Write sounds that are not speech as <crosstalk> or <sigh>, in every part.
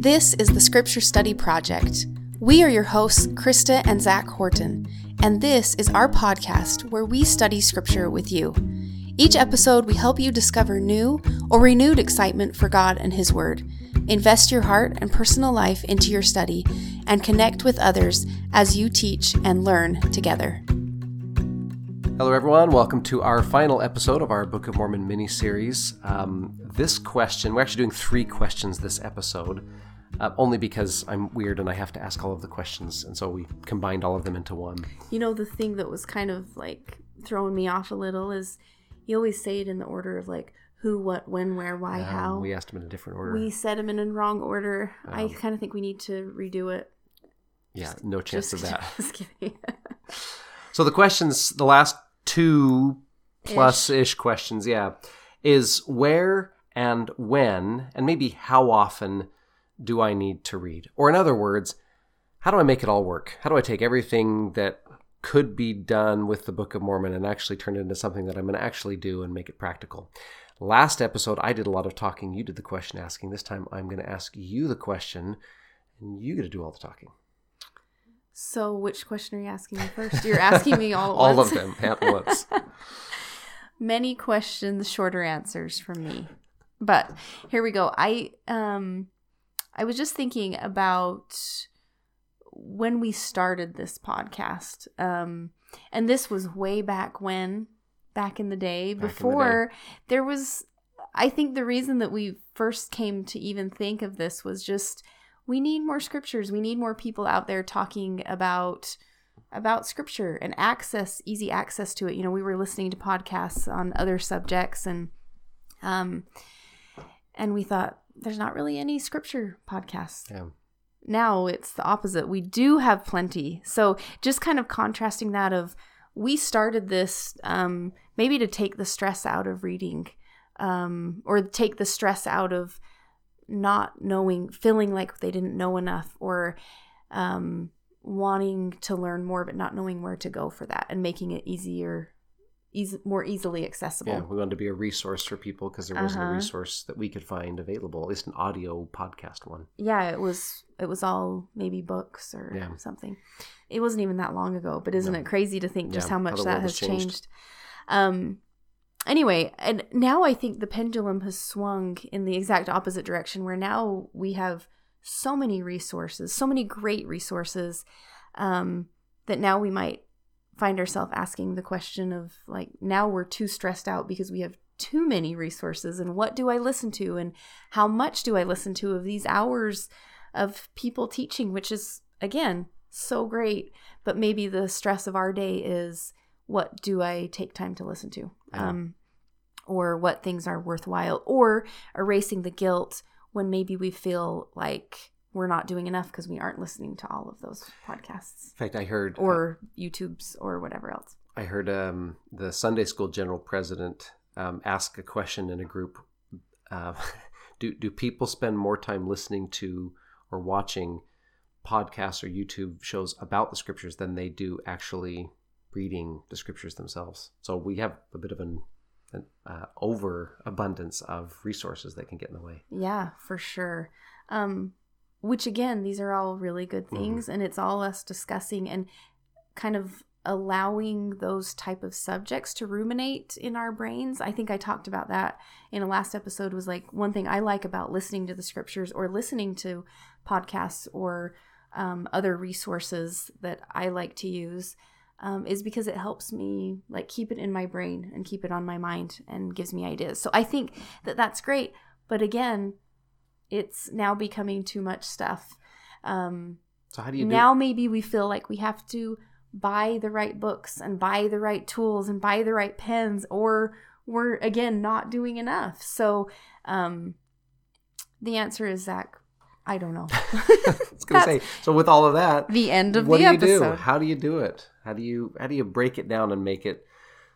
This is the Scripture Study Project. We are your hosts, Krista and Zach Horton, and this is our podcast where we study Scripture with you. Each episode, we help you discover new or renewed excitement for God and His Word. Invest your heart and personal life into your study and connect with others as you teach and learn together. Hello, everyone. Welcome to our final episode of our Book of Mormon mini series. Um, this question, we're actually doing three questions this episode, uh, only because I'm weird and I have to ask all of the questions, and so we combined all of them into one. You know, the thing that was kind of like throwing me off a little is you always say it in the order of like who, what, when, where, why, Um, how. We asked them in a different order. We said them in a wrong order. I Um, kind of think we need to redo it. yeah, no chance Just, of that. <laughs> just kidding. <laughs> So the questions, the last two plus ish questions, yeah, is where and when, and maybe how often do I need to read? Or in other words, how do I make it all work? How do I take everything that could be done with the Book of Mormon and actually turn it into something that I'm going to actually do and make it practical? Last episode, I did a lot of talking. You did the question asking. This time, I'm going to ask you the question, and you get to do all the talking. So, which question are you asking me first? You're asking me all <laughs> all once. of them at once. <laughs> Many questions, shorter answers from me. But here we go. I um I was just thinking about when we started this podcast. Um and this was way back when back in the day Back in the before there was I think the reason that we first came to even think of this was just we need more scriptures. We need more people out there talking about about scripture and access easy access to it you know we were listening to podcasts on other subjects and um and we thought there's not really any scripture podcasts. Yeah. now it's the opposite. We do have plenty. So just kind of contrasting that of we started this um maybe to take the stress out of reading um or take the stress out of not knowing feeling like they didn't know enough or um wanting to learn more but not knowing where to go for that and making it easier easy, more easily accessible Yeah, we wanted to be a resource for people because there wasn't Uh-huh. a resource that we could find available, at least an audio podcast one. yeah it was it was all maybe books or Yeah. something it wasn't even that long ago but isn't No. it crazy to think just Yeah, how how much the that has has changed. changed. um anyway and now i think the pendulum has swung in the exact opposite direction where now we have so many resources so many great resources um that now we might find ourselves asking the question of like now we're too stressed out because we have too many resources and what do I listen to? And how much do I listen to of these hours of people teaching which is again so great. But maybe the stress of our day is what do I take time to listen to? Yeah. um or what things are worthwhile? Or erasing the guilt when maybe we feel like we're not doing enough because we aren't listening to all of those podcasts In fact, I heard or YouTubes or whatever else. I heard um, the Sunday school general president um, ask a question in a group: uh, <laughs> Do do people spend more time listening to or watching podcasts or YouTube shows about the scriptures than they do actually reading the scriptures themselves? So we have a bit of an, an uh, overabundance of resources that can get in the way. Yeah, for sure. Um, which again, these are all really good Mm-hmm. things, and it's all us discussing and kind of allowing those type of subjects to ruminate in our brains. I think I talked about that in a last episode. Was like one thing I like about listening to the scriptures or listening to podcasts or um, other resources that I like to use. Um, is because it helps me like keep it in my brain and keep it on my mind and gives me ideas. So I think that that's great. But again, it's now becoming too much stuff. Um, So how do you do? now maybe we feel like we have to buy the right books and buy the right tools and buy the right pens, or we're again not doing enough. So um, the answer is Zach. I don't know. <laughs> I was going to say. So with all of that, the end of what the do you episode. do? How do you do it? How do you how do you break it down and make it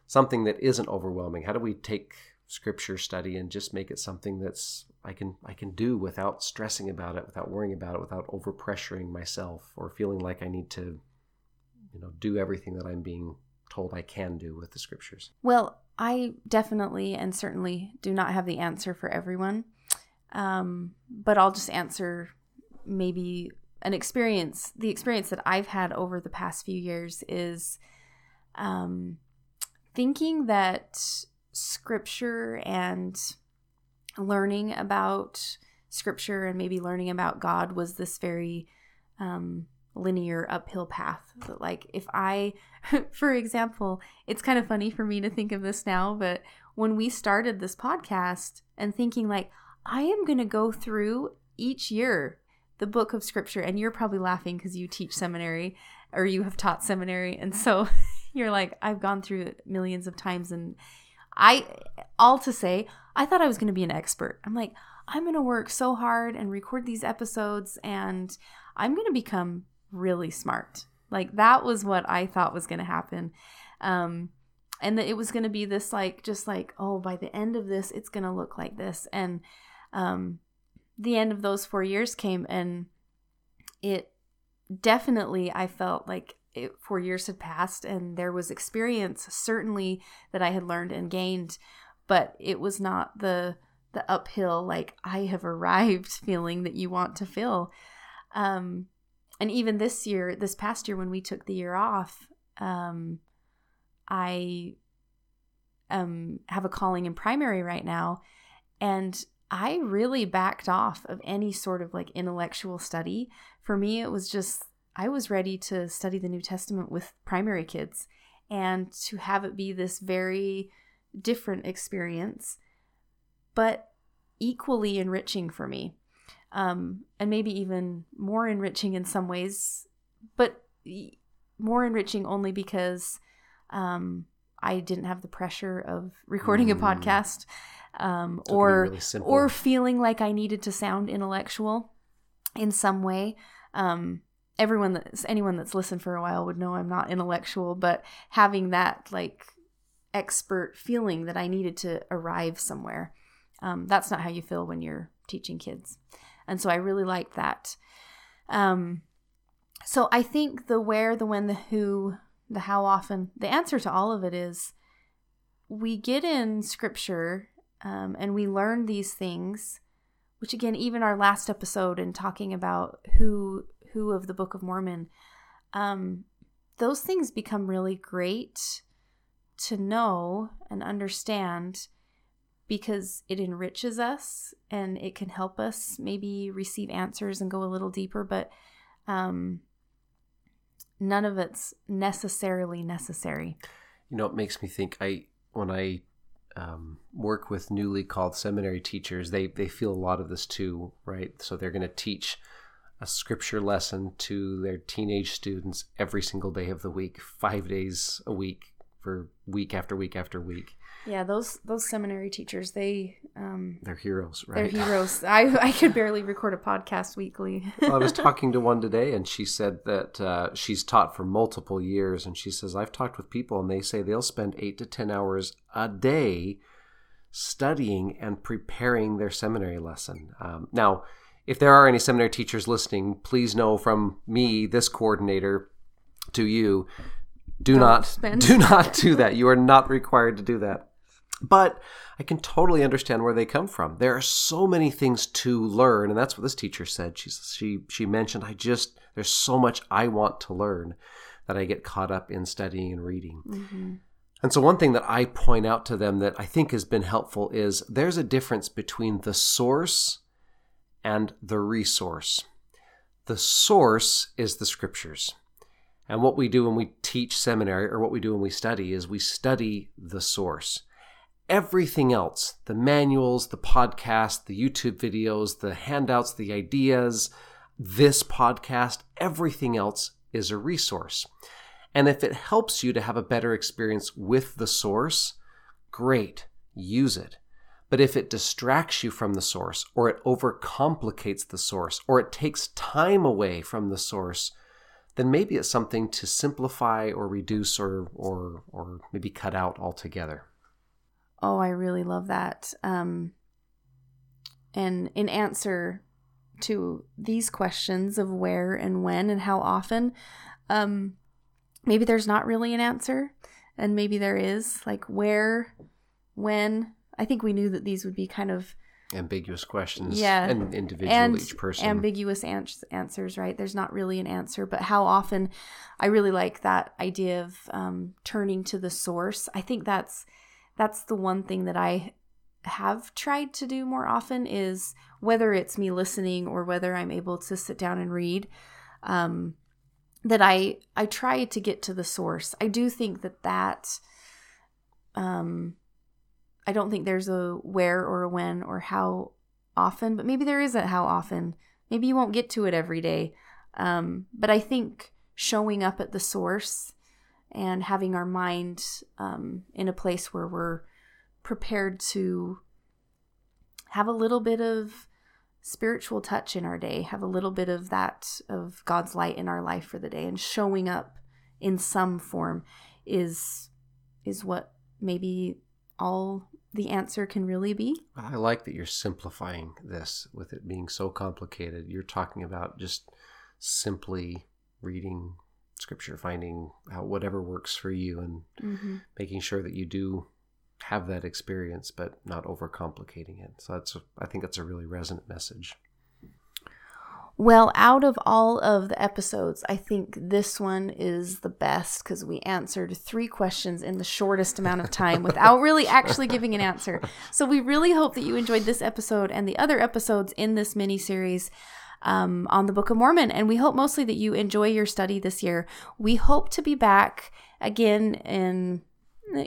something that isn't overwhelming? How do we take scripture study and just make it something that's I can I can do without stressing about it, without worrying about it, without overpressuring myself or feeling like I need to you know do everything that I'm being told I can do with the scriptures. Well, I definitely and certainly do not have the answer for everyone. Um, but I'll just answer maybe an experience, the experience that I've had over the past few years is um, thinking that scripture and learning about scripture and maybe learning about God was this very um, linear uphill path. That, like, if I, <laughs> for example, it's kind of funny for me to think of this now, but when we started this podcast and thinking, like, I am going to go through each year the book of scripture, and you're probably laughing because you teach seminary or you have taught seminary. And so <laughs> you're like, I've gone through it millions of times. And I, all to say, I thought I was going to be an expert. I'm like, I'm going to work so hard and record these episodes, and I'm going to become really smart. Like that was what I thought was going to happen. Um, and that it was going to be this like just like oh by the end of this it's going to look like this and um the end of those 4 years came and it definitely I felt like it, 4 years had passed and there was experience certainly that I had learned and gained but it was not the the uphill like I have <laughs> arrived feeling that you want to feel um and even this year, this past year when we took the year off, um, I um, have a calling in primary right now, and I really backed off of any sort of like intellectual study. For me, it was just I was ready to study the New Testament with primary kids and to have it be this very different experience, but equally enriching for me um, and maybe even more enriching in some ways, but more enriching only because um, I didn't have the pressure of recording mm. a podcast um, or really or feeling like I needed to sound intellectual in some way. Um, everyone that's anyone that's listened for a while would know I'm not intellectual, but having that like expert feeling that I needed to arrive somewhere. Um, that's not how you feel when you're teaching kids. And so I really like that. Um, so I think the where, the when, the who, the how often, the answer to all of it is we get in scripture um, and we learn these things, which again, even our last episode in talking about who who of the Book of Mormon, um, those things become really great to know and understand because it enriches us and it can help us maybe receive answers and go a little deeper, but um, none of it's necessarily necessary. You know, it makes me think. I when I um, work with newly called seminary teachers, they they feel a lot of this too, right? So they're going to teach a scripture lesson to their teenage students every single day of the week, five days a week for week after week after week. Yeah, those those seminary teachers, they um they're heroes, right? They're heroes. I I could barely record a podcast weekly. well, I was <laughs> talking to one today and she said that uh, she's taught for multiple years and she says I've talked with people and they say they'll spend 8 to 10 hours a day studying and preparing their seminary lesson. Um, now, if there are any seminary teachers listening, please know from me, this coordinator, to you, do Don't not spend. do <laughs> not do that. You are not required to do that. But I can totally understand where they come from. There are so many things to learn, and that's what this teacher said. She she she mentioned, I just there's so much I want to learn that I get caught up in studying and reading. Mm-hmm. And so one thing that I point out to them that I think has been helpful is there's a difference between the source and the resource. The source is the scriptures. And what we do when we teach seminary or what we do when we study is we study the source everything else the manuals, the podcast, the YouTube videos, the handouts, the ideas, this podcast, everything else is a resource. And if it helps you to have a better experience with the source, great, use it. But if it distracts you from the source, or it overcomplicates the source, or it takes time away from the source, then maybe it's something to simplify or reduce or, or, or maybe cut out altogether. Oh, I really love that. Um, and in answer to these questions of where and when and how often, um, maybe there's not really an answer, and maybe there is. Like where, when. I think we knew that these would be kind of ambiguous questions. Yeah. and individual and each person. ambiguous ans- answers right there's not really an answer but how often i really like that idea of um, turning to the source i think that's that's the one thing that i have tried to do more often is whether it's me listening or whether i'm able to sit down and read um, that i i try to get to the source i do think that that um i don't think there's a where or a when or how often, but maybe there isn't how often. Maybe you won't get to it every day. Um, but I think showing up at the source and having our mind um, in a place where we're prepared to have a little bit of spiritual touch in our day, have a little bit of that of God's light in our life for the day, and showing up in some form is is what maybe all the answer can really be. I like that you're simplifying this with it being so complicated. You're talking about just simply reading scripture, finding out whatever works for you, and Mm-hmm. making sure that you do have that experience, but not overcomplicating it. So that's, I think that's a really resonant message. Well, out of all of the episodes, I think this one is the best because we answered three questions in the shortest amount of time without really actually giving an answer. So we really hope that you enjoyed this episode and the other episodes in this mini series. Um, on the Book of Mormon, and we hope mostly that you enjoy your study this year. We hope to be back again in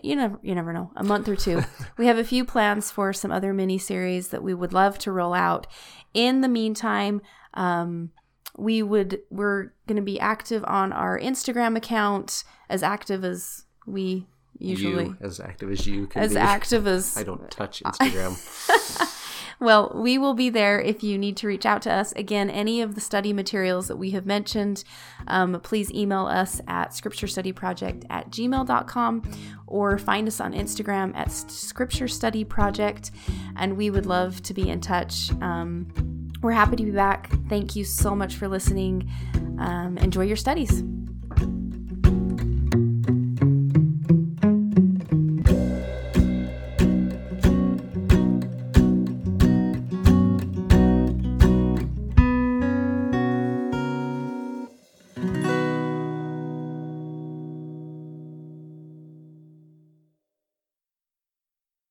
you never you never know a month or two we have a few plans for some other mini series that we would love to roll out in the meantime um, we would we're going to be active on our instagram account as active as we usually You, as active as you can as be. active as <laughs> I don't touch Instagram. <laughs> Well, we will be there if you need to reach out to us. Again, any of the study materials that we have mentioned, um, please email us at scripturestudyproject at gmail.com or find us on Instagram at Scripture Study Project, and we would love to be in touch. Um, we're happy to be back. Thank you so much for listening. Um, enjoy your studies.